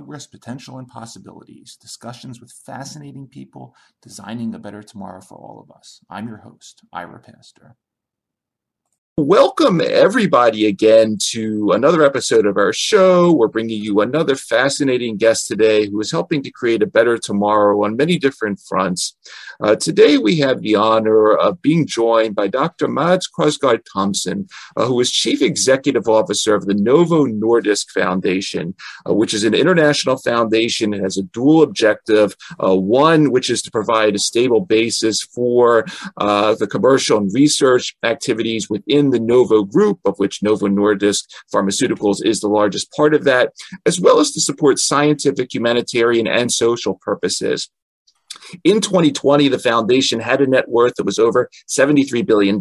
Progress, Potential, and Possibilities discussions with fascinating people designing a better tomorrow for all of us. I'm your host, Ira Pastor. Welcome, everybody, again to another episode of our show. We're bringing you another fascinating guest today who is helping to create a better tomorrow on many different fronts. Uh, today, we have the honor of being joined by Dr. Mads Krogsgaard Thomsen, uh, who is Chief Executive Officer of the Novo Nordisk Foundation, uh, which is an international foundation that has a dual objective. Uh, one, which is to provide a stable basis for uh, the commercial and research activities within the Novo Group, of which Novo Nordisk Pharmaceuticals is the largest part of that, as well as to support scientific, humanitarian, and social purposes. In 2020, the foundation had a net worth that was over $73 billion,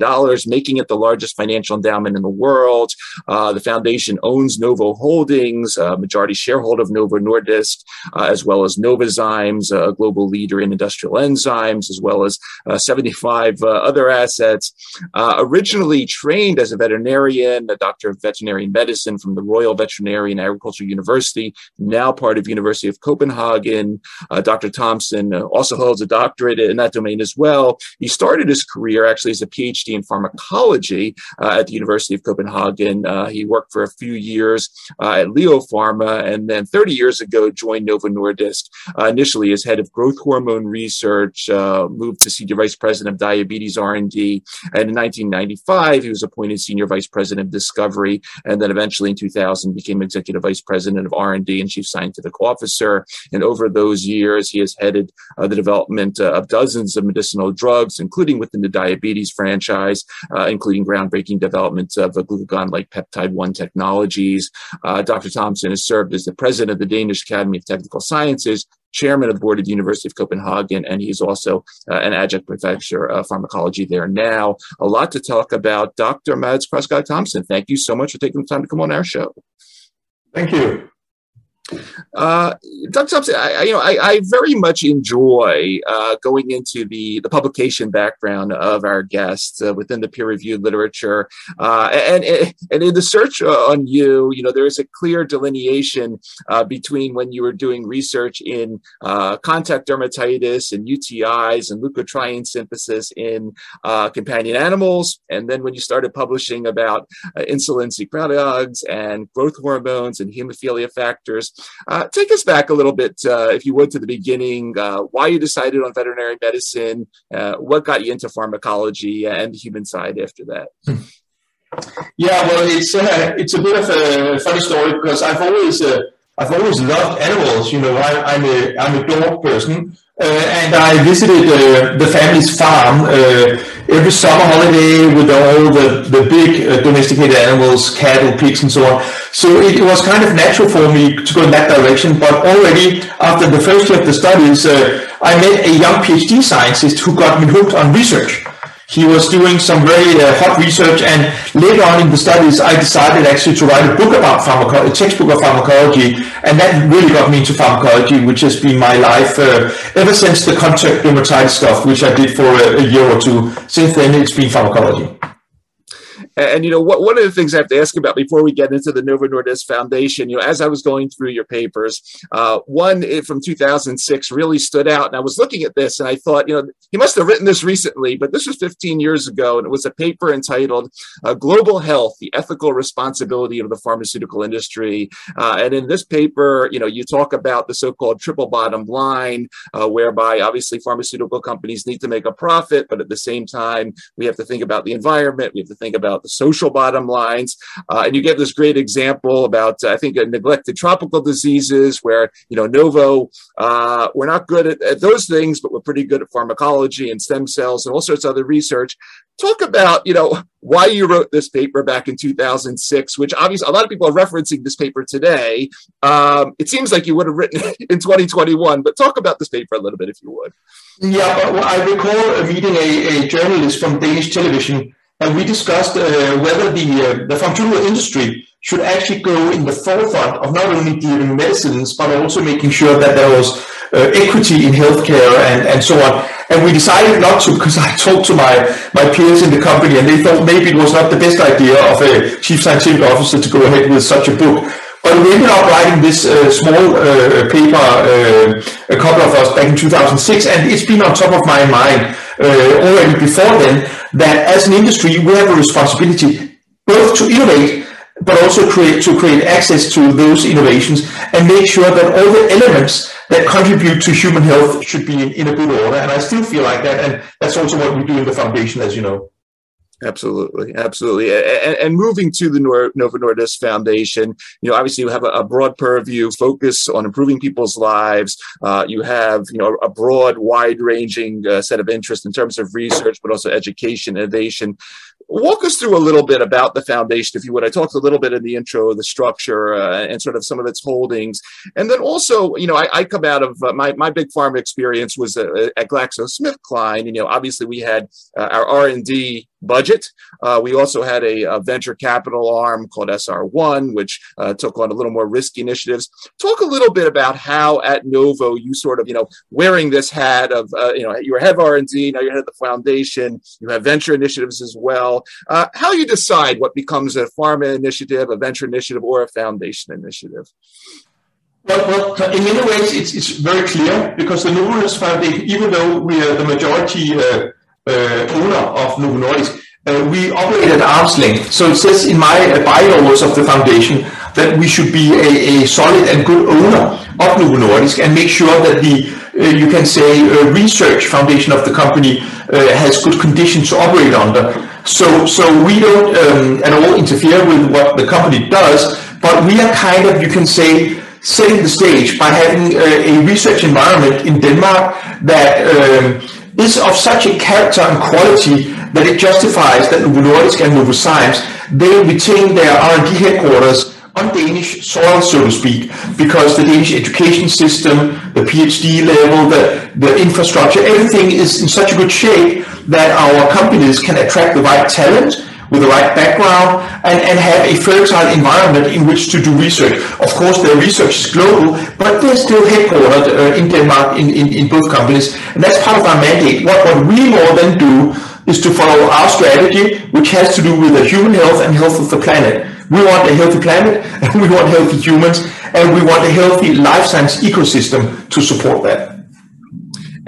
making it the largest financial endowment in the world. Uh, the foundation owns Novo Holdings, a majority shareholder of Novo Nordisk, uh, as well as Novozymes, a global leader in industrial enzymes, as well as uh, 75 uh, other assets. Uh, originally trained as a veterinarian, a doctor of veterinary medicine from the Royal Veterinary and Agricultural University, now part of University of Copenhagen. Uh, Dr. Thomsen also holds a doctorate in that domain as well. He started his career actually as a PhD in pharmacology uh, at the University of Copenhagen. Uh, he worked for a few years uh, at Leo Pharma and then 30 years ago joined Novo Nordisk, uh, initially as head of growth hormone research, uh, moved to senior vice president of diabetes R&D. And in 1995, he was appointed senior vice president of discovery. And then eventually in 2000 became executive vice president of R&D and chief scientific officer. And over those years, he has headed the development uh, of dozens of medicinal drugs, including within the diabetes franchise, uh, including groundbreaking developments of glucagon-like peptide 1 technologies. Uh, Dr. Thomsen has served as the president of the Danish Academy of Technical Sciences, chairman of the board of the University of Copenhagen, and he's also uh, an adjunct professor of pharmacology there now. A lot to talk about. Dr. Mads Krogsgaard Thomsen, thank you so much for taking the time to come on our show. Thank you. Uh, Dr. Thomsen, I, you know, I, I very much enjoy uh, going into the, the publication background of our guests uh, within the peer-reviewed literature, uh, and and in the search on you, you know, there is a clear delineation uh, between when you were doing research in uh, contact dermatitis and UTIs and leukotriene synthesis in companion animals, and then when you started publishing about insulin secretagogues and growth hormones and hemophilia factors. Uh, take us back a little bit, uh, if you would, to the beginning. Uh, why you decided on veterinary medicine? Uh, what got you into pharmacology and the human side after that? Yeah, well, it's uh, it's a bit of a funny story because I've always uh, I've always loved animals. You know, I, am a I'm a dog person, and I visited the family's farm every summer holiday with all the, the big uh, domesticated animals, cattle, pigs, and so on. So it, it, was kind of natural for me to go in that direction. But already after the first year of the studies, uh, I met a young PhD scientist who got me hooked on research he was doing some very uh, hot research and later on in the studies I decided actually to write a book about pharmacology, a textbook of pharmacology and that really got me into pharmacology which has been my life uh, ever since the contact dermatitis stuff which I did for a, a year or two. Since then it's been pharmacology. And, you know, what, one of the things I have to ask about before we get into the Novo Nordisk Foundation, you know, as I was going through your papers, uh, one from 2006 really stood out. And I was looking at this and I thought, you know, he must have written this recently, but this was 15 years ago. And it was a paper entitled uh, Global Health, the Ethical Responsibility of the Pharmaceutical Industry. Uh, and in this paper, you know, you talk about the so called triple bottom line, uh, whereby obviously pharmaceutical companies need to make a profit, but at the same time, we have to think about the environment, we have to think about the social bottom lines. Uh, and you give this great example about, I think, neglected tropical diseases where, you know, Novo, uh, we're not good at, at, those things, but we're pretty good at pharmacology and stem cells and all sorts of other research. Talk about, you know, why you wrote this paper back in 2006, which obviously a lot of people are referencing this paper today. Um, it seems like you would have written it in 2021, but talk about this paper a little bit if you would. Yeah, but I recall meeting a, a journalist from Danish television and we discussed uh, whether the, uh, the pharmaceutical industry should actually go in the forefront of not only giving medicines, but also making sure that there was uh, equity in healthcare and, and so on. And we decided not to because I talked to my, my peers in the company and they thought maybe it was not the best idea of a chief scientific officer to go ahead with such a book. but we ended up writing this uh, small uh, paper, uh, a couple of us back in 2006, and it's been on top of my mind already before then that as an industry we have a responsibility both to innovate but also create to create access to those innovations and make sure that all the elements that contribute to human health should be in, in a good order. And I still feel like that, and that's also what we do in the foundation, as you know. Absolutely, absolutely, and, and, moving to the Nor- Novo Nordisk Foundation, you know, obviously you have a, a broad purview, focus on improving people's lives. Uh, you have, you know, a broad, wide-ranging uh, set of interests in terms of research, but also education, innovation walk us through a little bit about the foundation, if you would. I talked a little bit in the intro, the structure uh, and sort of some of its holdings. And then also, you know, I, I come out of uh, my, my big pharma experience was uh, at GlaxoSmithKline. And, you know, obviously we had uh, our R&D budget. Uh, we also had a, a, venture capital arm called SR1, which uh, took on a little more risky initiatives. Talk a little bit about how at Novo you sort of, you know, wearing this hat of, uh, you know, you were head of R&D, now you're head of the foundation, you have venture initiatives as well. Uh, how you decide what becomes a pharma initiative, a venture initiative, or a foundation initiative? Well, in many ways, it's, it's very clear because the Novo Foundation, even though we are the majority uh, owner of Novo Nordisk, uh, we operate at arm's length. So it says in my uh, bylaws of the foundation that we should be a, a solid and good owner of Novo Nordisk and make sure that the, uh, you can say, uh, research foundation of the company uh, has good conditions to operate under. So, so we don't um, at all interfere with what the company does, but we are kind of, you can say, setting the stage by having a research environment in Denmark that um, is of such a character and quality that it justifies that Novo Nordisk and Novozymes, they retain their R&D headquarters on Danish soil, so to speak, because the Danish education system, the PhD level, the, the infrastructure, everything is in such a good shape that our companies can attract the right talent with the right background and, and have a fertile environment in which to do research. Of course, their research is global, but they're still headquartered uh, in Denmark in, in, in both companies. And that's part of our mandate. What, what we more than do is to follow our strategy, which has to do with the human health and health of the planet. We want a healthy planet, and we want healthy humans, and we want a healthy life science ecosystem to support that.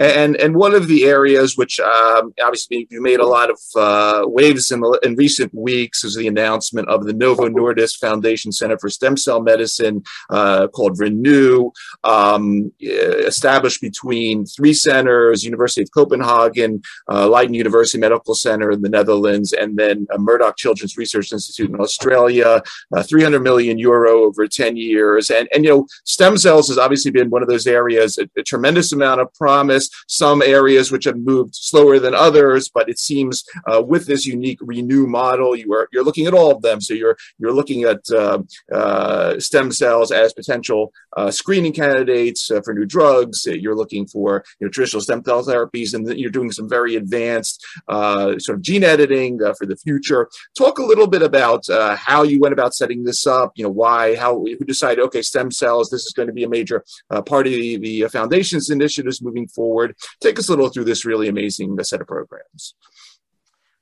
And and one of the areas which um, obviously you made a lot of uh, waves in, the, in recent weeks is the announcement of the Novo Nordisk Foundation Center for Stem Cell Medicine uh, called Renew, um, established between three centers: University of Copenhagen, uh, Leiden University Medical Center in the Netherlands, and then Murdoch Children's Research Institute in Australia. Uh, 300 million euro over 10 years, and and you know stem cells has obviously been one of those areas a, a tremendous amount of promise some areas which have moved slower than others, but it seems uh, with this unique renew model, you are you're looking at all of them. So you're you're looking at uh, uh, stem cells as potential uh, screening candidates uh, for new drugs. You're looking for you know, traditional stem cell therapies, and you're doing some very advanced sort of gene editing for the future. Talk a little bit about how you went about setting this up. You know why, how who decided okay, stem cells. This is going to be a major part of the, the foundation's initiatives moving forward forward. Take us a little through this really amazing set of programs.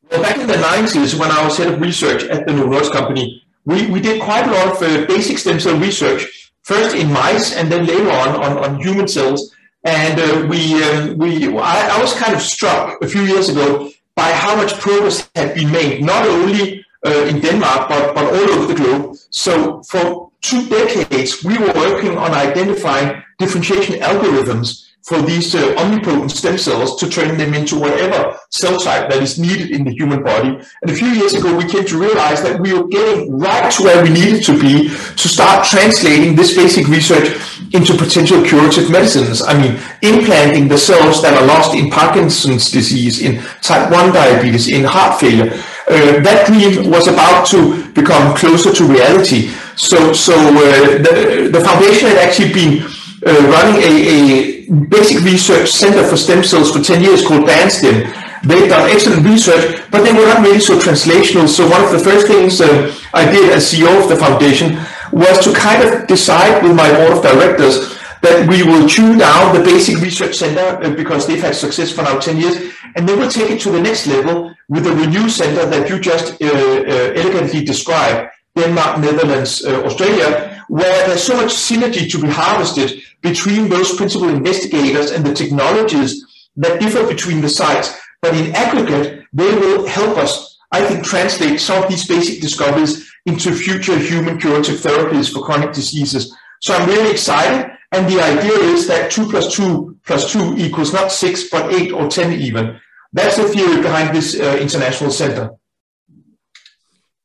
Well, back in the 90s, when I was head of research at the Novo company, we, we did quite a lot of uh, basic stem cell research, first in mice and then later on on, on human cells. And uh, we, um, we I, I, was kind of struck a few years ago by how much progress had been made, not only uh, in Denmark, but, but all over the globe. So for two decades, we were working on identifying differentiation algorithms for these uh, omnipotent stem cells to turn them into whatever cell type that is needed in the human body. And a few years ago, we came to realize that we were getting right to where we needed to be to start translating this basic research into potential curative medicines. I mean, implanting the cells that are lost in Parkinson's disease, in type 1 diabetes, in heart failure. Uh, that dream was about to become closer to reality. So, so uh, the, the foundation had actually been uh, running a, a, basic research center for stem cells for 10 years called DanStem. They've done excellent research, but they were not really so translational. So one of the first things uh, I did as CEO of the foundation was to kind of decide with my board of directors that we will tune down the basic research center uh, because they've had success for now 10 years, and then we'll take it to the next level with the Renew Center that you just uh, uh, elegantly described, Denmark, Netherlands, uh, Australia, where there's so much synergy to be harvested between those principal investigators and the technologies that differ between the sites. But in aggregate, they will help us, I think, translate some of these basic discoveries into future human curative therapies for chronic diseases. So I'm really excited. And the idea is that 2 plus 2 plus 2 equals not 6, but 8 or 10 even. That's the theory behind this uh, international center.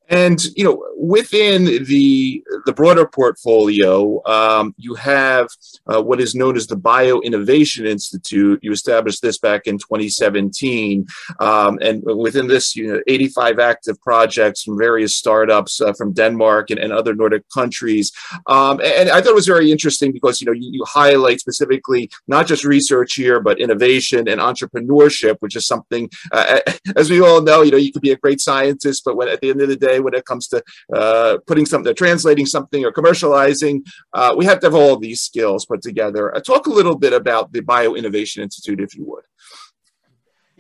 And you know, within the the broader portfolio, um, you have uh, what is known as the Bio Innovation Institute. You established this back in 2017, um, and within this, you know, 85 active projects from various startups uh, from Denmark and, and, other Nordic countries. Um, and I thought it was very interesting because you know you, you, highlight specifically not just research here, but innovation and entrepreneurship, which is something, uh, as we all know, you know, you can be a great scientist, but when at the end of the day, when it comes to uh, putting something, translating something, or commercializing. Uh, we have to have all these skills put together. Uh, talk a little bit about the Bio Innovation Institute, if you would.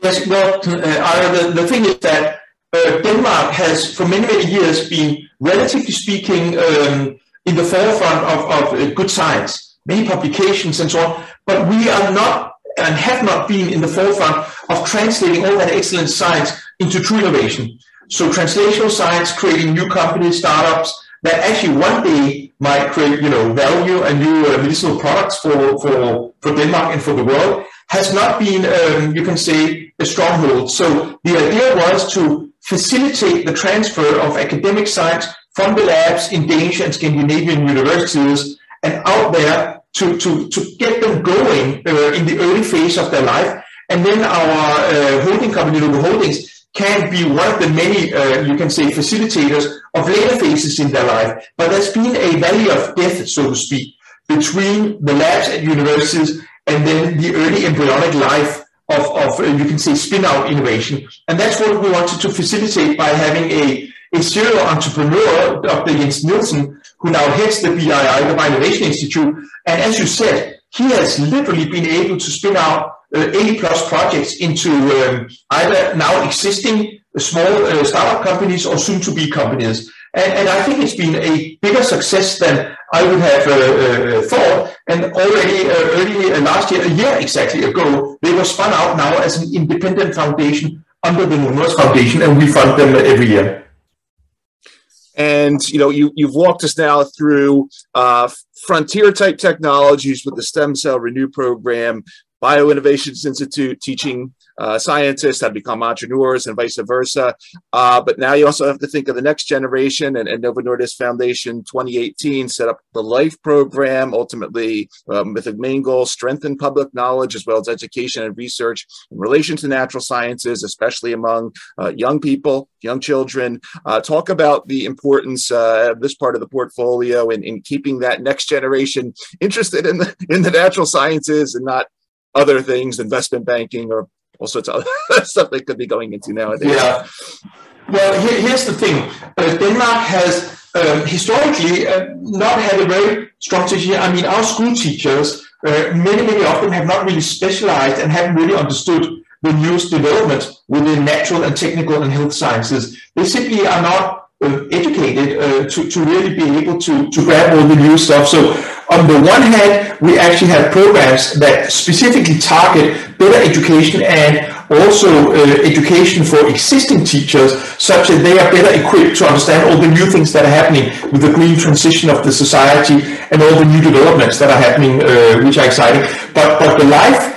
Yes, well, uh, the, the thing is that uh, Denmark has, for many, many years, been, relatively speaking, um, in the forefront of, of uh, good science, many publications and so on, but we are not and have not been in the forefront of translating all that excellent science into true innovation. So translational science, creating new companies, startups that actually one day might create, you know, value and new uh, medicinal products for, for, for Denmark and for the world has not been, um, you can say, a stronghold. So the idea was to facilitate the transfer of academic science from the labs in Danish and Scandinavian universities and out there to, to, to get them going uh, in the early phase of their life. And then our uh, holding company, Novo Holdings, can be one of the many, uh, you can say, facilitators of later phases in their life. But there's been a valley of death, so to speak, between the labs at universities and then the early embryonic life of, of uh, you can say, spin-out innovation. And that's what we wanted to facilitate by having a, a serial entrepreneur, Dr. Jens Nielsen, who now heads the BII, the Bio Innovation Institute. And as you said, he has literally been able to spin out 80 plus projects into um, either now existing small uh, startup companies or soon to be companies. And, and, I think it's been a bigger success than I would have uh, uh, thought. And already uh, early uh, last year, a year exactly ago, they were spun out now as an independent foundation under the Novo Foundation, and we fund them every year. And you know, you you've walked us now through uh, frontier type technologies with the Stem Cell Renew program, Bio Innovations Institute teaching uh, scientists to become entrepreneurs and vice versa. Uh, but now you also have to think of the next generation, and, and Novo Nordisk Foundation 2018 set up the LIFE program, ultimately um, with the main goal strengthen public knowledge as well as education and research in relation to natural sciences, especially among uh, young people, young children. Uh, talk about the importance uh, of this part of the portfolio in, in keeping that next generation interested in the, in the natural sciences and not other things, investment banking, or all sorts of other stuff they could be going into nowadays. Yeah. Well, here, here's the thing uh, Denmark has um, historically uh, not had a very strong teaching. I mean, our school teachers, uh, many, many of them have not really specialized and haven't really understood the newest development within natural and technical and health sciences. They simply are not uh, educated uh, to, to really be able to, to grab all the new stuff. So on the one hand, we actually have programs that specifically target better education and also uh, education for existing teachers such that they are better equipped to understand all the new things that are happening with the green transition of the society and all the new developments that are happening uh, which are exciting. But but the life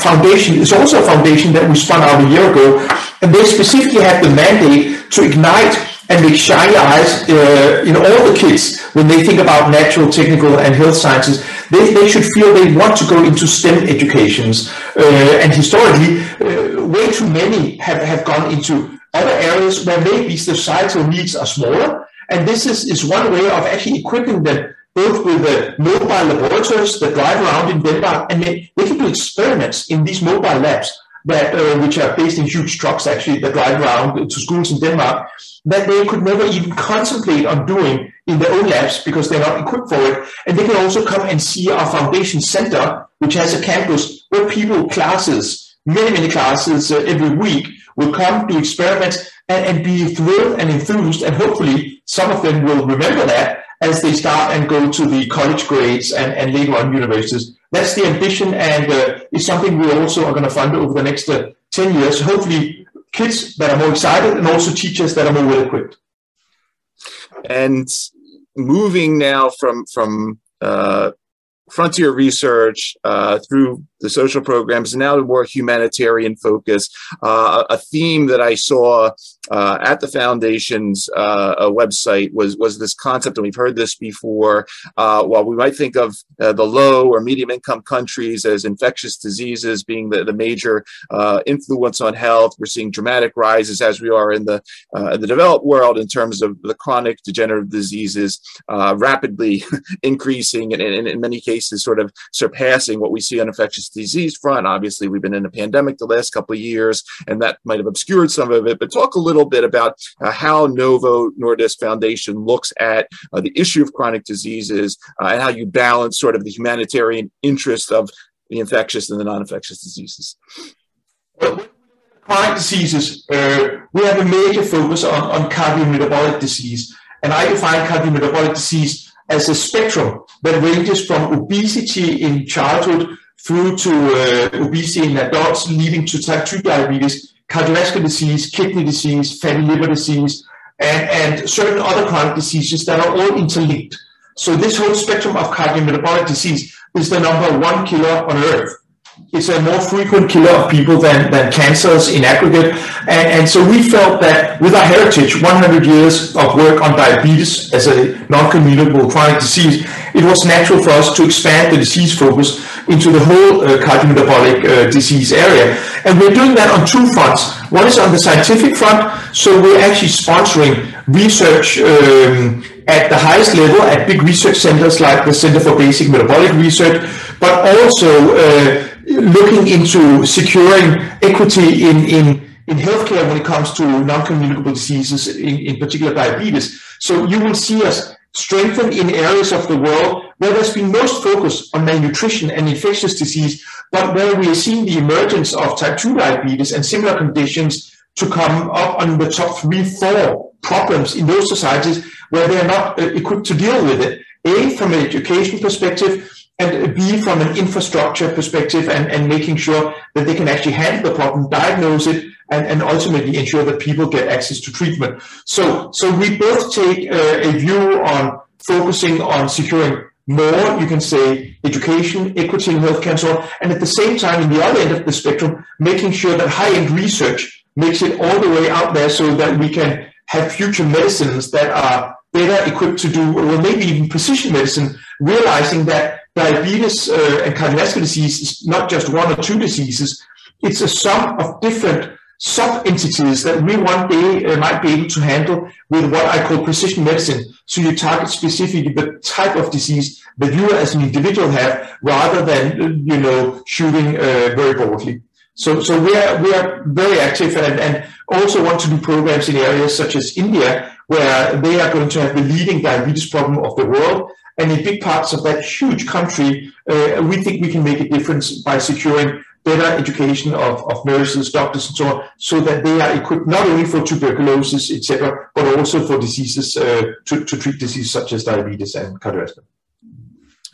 foundation is also a foundation that we spun out a year ago and they specifically have the mandate to ignite and make shiny eyes uh, in all the kids when they think about natural, technical, and health sciences. They, they should feel they want to go into STEM educations. Uh, and historically, uh, way too many have, have gone into other areas where maybe societal needs are smaller. And this is, is one way of actually equipping them both with the mobile laboratories that drive around in Denmark, and they, they can do experiments in these mobile labs that uh, which are based in huge trucks actually that drive around to schools in Denmark that they could never even contemplate on doing in their own labs because they're not equipped for it. And they can also come and see our foundation center, which has a campus where people, classes, many, many classes uh, every week will come do experiments and, and be thrilled and enthused. And hopefully some of them will remember that as they start and go to the college grades and, and later on universities. That's the ambition, and uh, it's something we also are going to fund over the next uh, 10 years. Hopefully, kids that are more excited and also teachers that are more well equipped. And moving now from from uh, frontier research uh, through the social programs, now the more humanitarian focus. Uh, a theme that I saw uh, at the foundation's uh, website was was this concept, and we've heard this before. Uh, while we might think of uh, the low or medium income countries as infectious diseases being the, the major uh, influence on health, we're seeing dramatic rises as we are in the the developed world in terms of the chronic degenerative diseases rapidly increasing, and, and in many cases, sort of surpassing what we see on infectious disease front. Obviously, we've been in a pandemic the last couple of years, and that might have obscured some of it. But talk a little bit about uh, how Novo Nordisk Foundation looks at uh, the issue of chronic diseases uh, and how you balance sort of the humanitarian interest of the infectious and the non-infectious diseases. Chronic diseases, we have a major focus on, on cardiometabolic disease. And I define cardiometabolic disease as a spectrum that ranges from obesity in childhood through to uh, obesity in adults, leading to type 2 diabetes, cardiovascular disease, kidney disease, fatty liver disease, and, and certain other chronic diseases that are all interlinked. So this whole spectrum of cardiometabolic disease is the number one killer on earth. It's a more frequent killer of people than, than cancers in aggregate. And, and so we felt that with our heritage, 100 years of work on diabetes as a non-communicable chronic disease, it was natural for us to expand the disease focus into the whole uh, cardiometabolic uh, disease area. And we're doing that on two fronts. One is on the scientific front, so we're actually sponsoring research um, at the highest level at big research centers like the Center for Basic Metabolic Research, but also uh, looking into securing equity in, in, in healthcare when it comes to non-communicable diseases, in, in particular diabetes. So you will see us strengthen in areas of the world where there's been most focus on malnutrition and infectious disease, but where we are seeing the emergence of type 2 diabetes and similar conditions to come up on the top three, four problems in those societies where they are not uh, equipped to deal with it. A, from an education perspective, and B, from an infrastructure perspective, and, and making sure that they can actually handle the problem, diagnose it, and, and ultimately ensure that people get access to treatment. So, so we both take uh, a view on focusing on securing more, you can say, education, equity in healthcare, and so on. And at the same time, in the other end of the spectrum, making sure that high-end research makes it all the way out there so that we can have future medicines that are better equipped to do, or maybe even precision medicine, realizing that diabetes uh, and cardiovascular disease is not just one or two diseases, it's a sum of different sub-entities that we one day uh, might be able to handle with what I call precision medicine. So you target specifically the type of disease that you as an individual have rather than, you know, shooting uh, very broadly. So, so we are, we are very active and, and also want to do programs in areas such as India, where they are going to have the leading diabetes problem of the world. And in big parts of that huge country, uh, we think we can make a difference by securing better education of, of nurses, doctors, and so on, so that they are equipped not only for tuberculosis, etc., but also for diseases uh, to, to treat diseases such as diabetes and cardiovascular.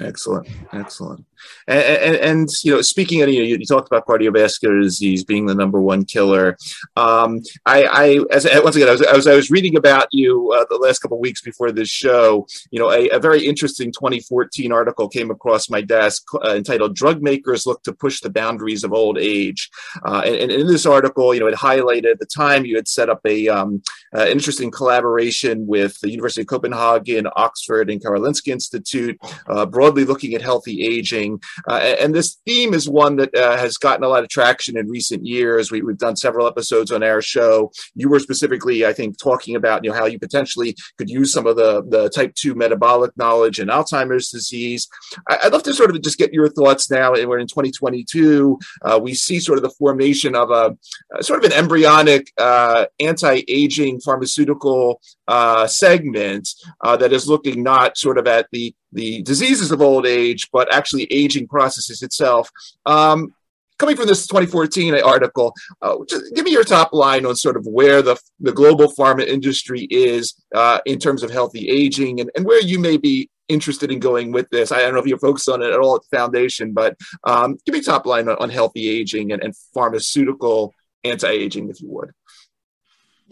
Excellent, excellent. And, and, you know, speaking of you, you talked about cardiovascular disease being the number one killer. Um, I, I, as once again, I was, as I was reading about you uh, the last couple of weeks before this show, you know, a, a, very interesting 2014 article came across my desk uh, entitled "Drug Makers Look to Push the Boundaries of Old Age." Uh, and, and, in this article, you know, it highlighted at the time you had set up a um, uh, interesting collaboration with the University of Copenhagen, Oxford, and Karolinska Institute, uh, broadly looking at healthy aging uh, and this theme is one that uh, has gotten a lot of traction in recent years. We, have done several episodes on our show. You were specifically, I think, talking about you know how you potentially could use some of the the type two metabolic knowledge in Alzheimer's disease. I, would love to sort of just get your thoughts now. And we're in 2022. Uh, we see sort of the formation of a, a sort of an embryonic uh, anti-aging pharmaceutical uh, segment uh, that is looking not sort of at the the diseases of old age, but actually aging processes itself. Um, coming from this 2014 article, uh, give me your top line on sort of where the, the global pharma industry is uh, in terms of healthy aging and, and where you may be interested in going with this. I don't know if you're focused on it at all at the foundation, but um, give me top line on, on healthy aging and, and pharmaceutical anti-aging, if you would.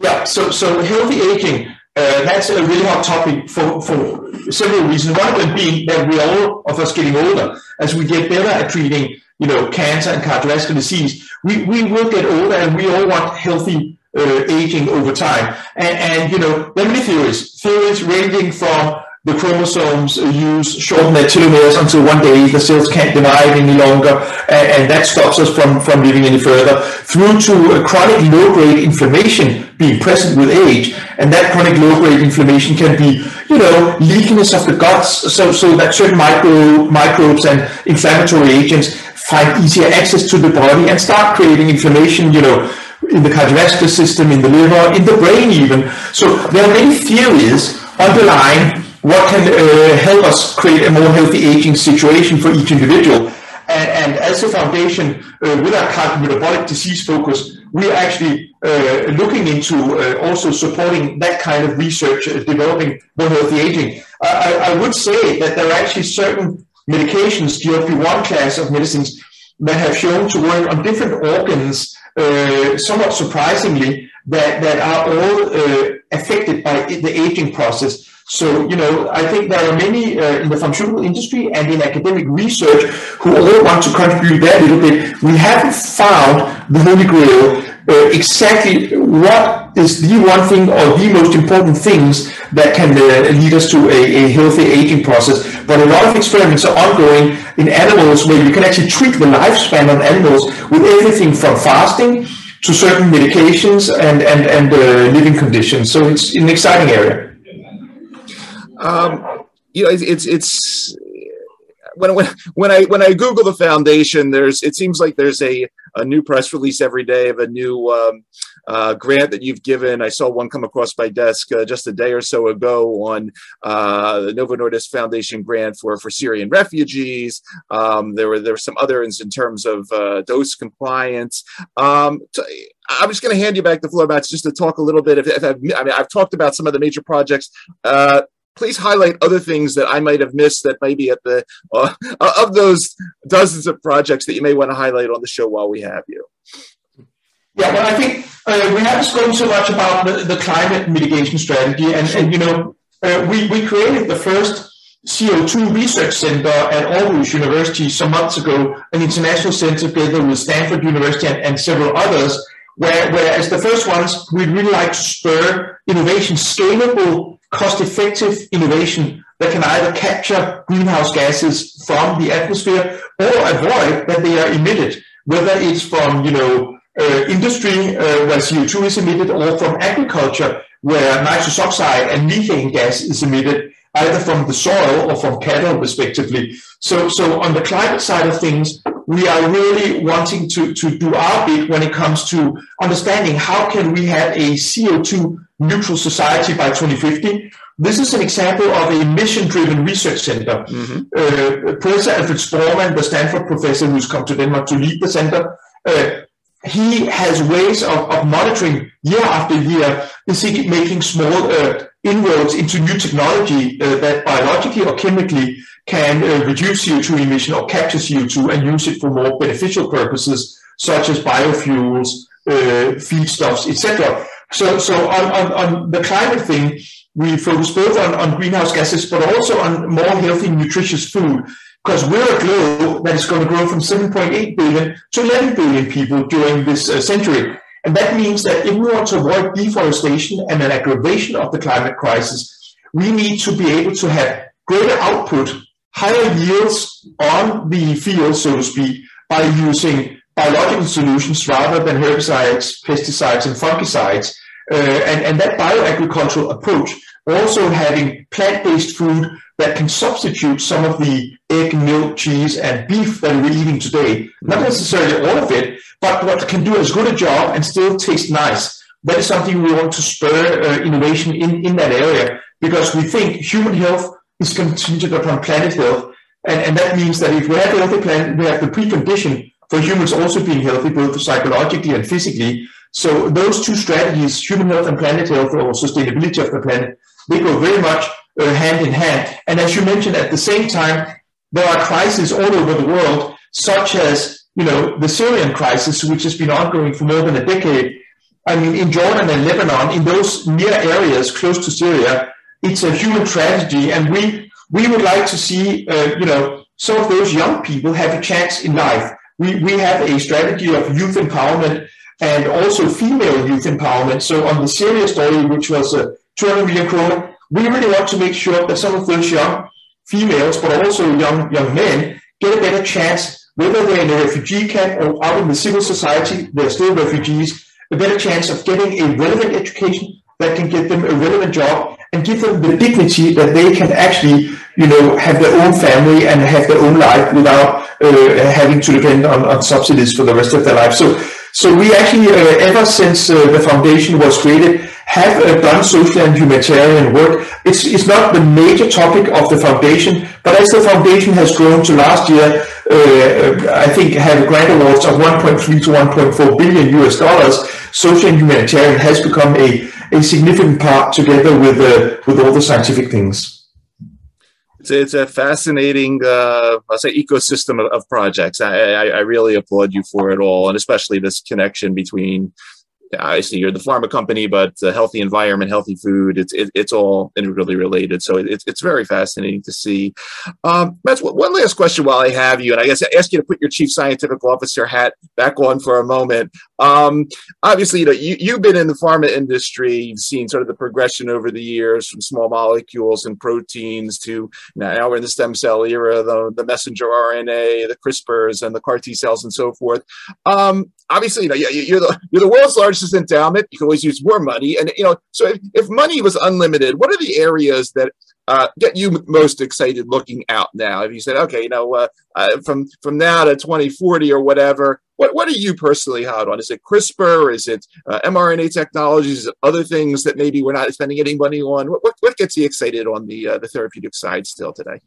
Yeah, so so healthy aging uh, that's a really hot topic for, for several reasons. One of them being that we all of us getting older as we get better at treating you know, cancer and cardiovascular disease, we, we will get older and we all want healthy uh, aging over time. And, and, you know, there are many theories, theories ranging from the chromosomes use shorten their telomeres until one day the cells can't divide any longer, and, and that stops us from, from living any further, through to chronic low-grade inflammation being present with age, and that chronic low-grade inflammation can be, you know, leakiness of the guts, so, so that certain micro, microbes and inflammatory agents find easier access to the body and start creating inflammation, you know, in the cardiovascular system, in the liver, in the brain even. So there are many theories underlying what can uh, help us create a more healthy aging situation for each individual. And, and as a foundation, uh, with our cardiometabolic disease focus, we are actually uh, looking into uh, also supporting that kind of research, uh, developing more healthy aging. I, I would say that there are actually certain medications, GLP-1 class of medicines, that have shown to work on different organs, uh, somewhat surprisingly, that, that are all affected by the aging process. So, you know, I think there are many uh, in the pharmaceutical industry and in academic research who all want to contribute that little bit. We haven't found the Holy Grail uh, exactly what is the one thing or the most important things that can uh, lead us to a, a, healthy aging process. But a lot of experiments are ongoing in animals where you can actually treat the lifespan of animals with everything from fasting to certain medications and, and, and uh, living conditions. So it's an exciting area. Um, you know, it's, it's, it's when, when, when I when I Google the foundation, there's it seems like there's a, a new press release every day of a new um, uh, grant that you've given. I saw one come across my desk uh, just a day or so ago on uh, the Novo Nordisk Foundation grant for for Syrian refugees. Um, there were there were some others in terms of uh, dose compliance. Um, I'm just going to hand you back the floor, Matt, just to talk a little bit. If, if i mean, I've talked about some of the major projects. Uh, please highlight other things that I might have missed that maybe at the uh, of those dozens of projects that you may want to highlight on the show while we have you. Yeah, well, I think uh, we haven't spoken so much about the, the climate mitigation strategy, and, and you know, uh, we we created the first CO2 research center at Aarhus University some months ago, an international center together with Stanford University and, and several others. Where, whereas the first ones, we'd really like to spur innovation, scalable cost-effective innovation that can either capture greenhouse gases from the atmosphere or avoid that they are emitted, whether it's from you know uh, industry uh, where CO2 is emitted or from agriculture where nitrous oxide and methane gas is emitted either from the soil or from cattle respectively. So, so on the climate side of things, we are really wanting to, to do our bit when it comes to understanding how can we have a CO2 neutral society by 2050. This is an example of a mission-driven research center. Mm-hmm. Uh, professor Alfred Spormann, the Stanford professor who's come to Denmark to lead the center, uh, he has ways of, of, monitoring year after year. Is he making small uh, inroads into new technology uh, that biologically or chemically can uh, reduce CO2 emission or capture CO2 and use it for more beneficial purposes, such as biofuels, uh, feedstuffs, etc. So, so on, on, on, the climate thing, we focus both on, on greenhouse gases, but also on more healthy, nutritious food. Because we're a globe that is going to grow from 7.8 billion to 11 billion people during this uh, century. And that means that if we want to avoid deforestation and an aggravation of the climate crisis, we need to be able to have greater output, higher yields on the field, so to speak, by using biological solutions rather than herbicides, pesticides, and fungicides. Uh, and, and that bioagricultural approach, also having plant-based food that can substitute some of the egg, milk, cheese, and beef that we're eating today. Not necessarily all of it, but what can do as good a job and still taste nice. That is something we want to spur uh, innovation in, in that area because we think human health is contingent upon planet health. And, and that means that if we have a healthy planet, we have the precondition for humans also being healthy, both psychologically and physically. So those two strategies, human health and planet health or sustainability of the planet, they go very much uh, hand in hand. And as you mentioned, at the same time, there are crises all over the world, such as you know the Syrian crisis, which has been ongoing for more than a decade. I mean, in Jordan and Lebanon, in those near areas close to Syria, it's a human tragedy, and we we would like to see uh, you know some of those young people have a chance in life. We we have a strategy of youth empowerment and also female youth empowerment. So on the Syria story, which was a 200 million kroner, we really want to make sure that some of those young females, but also young young men, get a better chance, whether they're in a refugee camp or out in the civil society, they're still refugees, a better chance of getting a relevant education that can get them a relevant job and give them the dignity that they can actually, you know, have their own family and have their own life without uh, having to depend on, on subsidies for the rest of their life. So, so we actually, uh, ever since uh, the foundation was created, have uh, done social and humanitarian work. It's, it's not the major topic of the foundation, but as the foundation has grown to last year, uh, I think have grant awards of 1.3 to 1.4 billion US dollars, social and humanitarian has become a, a significant part together with, uh, with all the scientific things it's, it's a fascinating, uh, I'll say, ecosystem of, of projects. I, I, I, really applaud you for it all, and especially this connection between obviously you're the pharma company, but healthy environment, healthy food, it's it, it's all integrally related. So it's it's very fascinating to see. Um, Matt, one last question while I have you, and I guess I ask you to put your chief scientific officer hat back on for a moment. Um, obviously, you know you, you've been in the pharma industry, you've seen sort of the progression over the years from small molecules and proteins to now we're in the stem cell era, the, the messenger RNA, the CRISPRs, and the CAR T cells, and so forth. Um, obviously, you know, you're the you're the world's largest endowment. You can always use more money, and you know, so if, if money was unlimited, what are the areas that uh, get you most excited looking out now? If you said, okay, you know, uh, uh, from from now to 2040 or whatever, what what are you personally hot on? Is it CRISPR? Is it uh, mRNA technologies? Is it other things that maybe we're not spending any money on? What what, what gets you excited on the uh, the therapeutic side still today?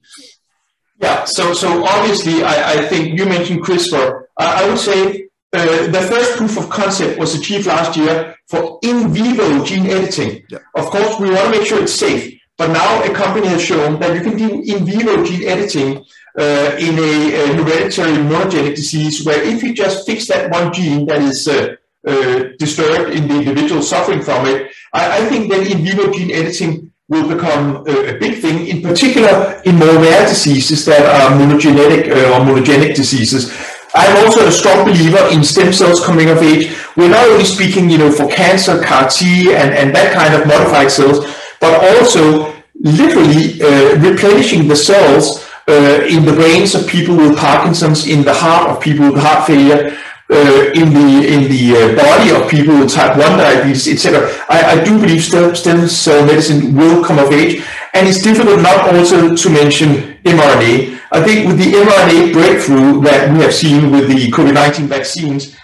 Yeah, so so obviously, I, I think you mentioned CRISPR. I would say uh, the first proof of concept was achieved last year for in vivo gene editing. Yeah. Of course, we want to make sure it's safe, but now a company has shown that you can do in vivo gene editing uh, in a, a, hereditary monogenic disease where if you just fix that one gene that is uh, uh, disturbed in the individual suffering from it, I, I think then in vivo gene editing will become a, a, big thing, in particular in more rare diseases that are monogenetic uh, or monogenic diseases. I'm also a strong believer in stem cells coming of age. We're not only speaking, you know, for cancer, CAR T, and, and that kind of modified cells, but also literally uh, replenishing the cells uh, in the brains of people with Parkinson's, in the heart of people with heart failure, uh, in the in the uh, body of people with type 1 diabetes, etc. I, I, do believe stem, stem cell medicine will come of age, and it's difficult not also to mention mRNA. I think with the mRNA breakthrough that we have seen with the COVID-19 vaccines,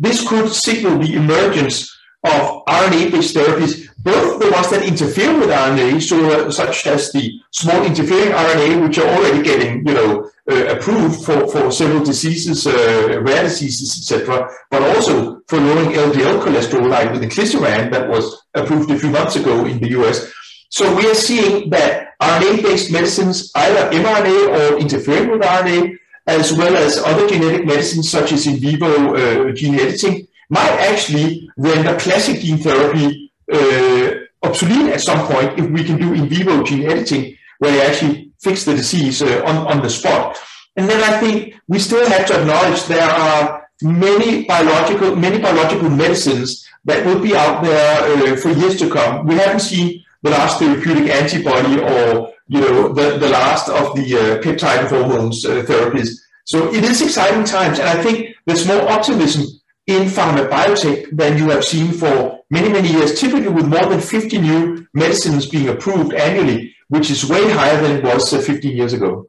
this could signal the emergence of RNA-based therapies, both the ones that interfere with RNA, so uh, such as the small interfering RNA, which are already getting, you know, uh, approved for, for several diseases, uh, rare diseases, etc., but also for lowering LDL cholesterol, like with inclisiran that was approved a few months ago in the US. So we are seeing that RNA-based medicines, either mRNA or interfering with RNA, as well as other genetic medicines such as in vivo uh, gene editing, might actually render classic gene therapy uh, obsolete at some point if we can do in vivo gene editing, where you actually fix the disease uh, on, on the spot. And then I think we still have to acknowledge there are many biological, many biological medicines that will be out there uh, for years to come. We haven't seen the last therapeutic antibody or you know the, the last of the uh, peptide hormones uh, therapies. So it is exciting times, and I think there's more optimism in pharma biotech than you have seen for many many years. Typically, with more than 50 new medicines being approved annually, which is way higher than it was uh, 15 years ago.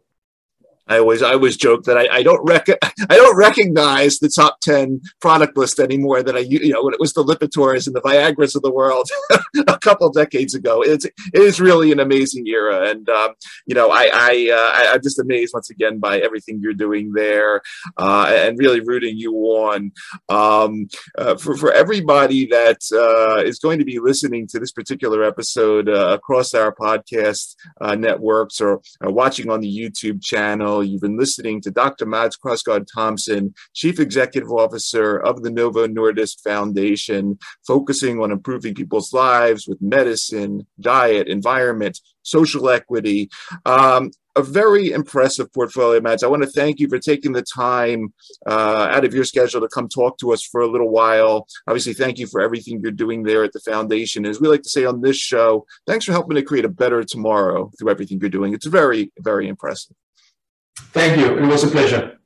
I always I always joke that I, I don't rec- I don't recognize the top ten product list anymore that I you know when it was the Lipitors and the Viagra's of the world a couple decades ago. It's it is really an amazing era, and um, you know I I, uh, I am just amazed once again by everything you're doing there, uh, and really rooting you on. Um, uh, for for everybody that uh, is going to be listening to this particular episode uh, across our podcast uh, networks or watching on the YouTube channel You've been listening to Dr. Mads Krogsgaard Thomsen, Chief Executive Officer of the Novo Nordisk Foundation, focusing on improving people's lives with medicine, diet, environment, social equity. Um, a very impressive portfolio, Mads. I want to thank you for taking the time uh, out of your schedule to come talk to us for a little while. Obviously, thank you for everything you're doing there at the foundation. As we like to say on this show, thanks for helping to create a better tomorrow through everything you're doing. It's very, very impressive. Thank you. It was a pleasure.